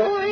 Boy.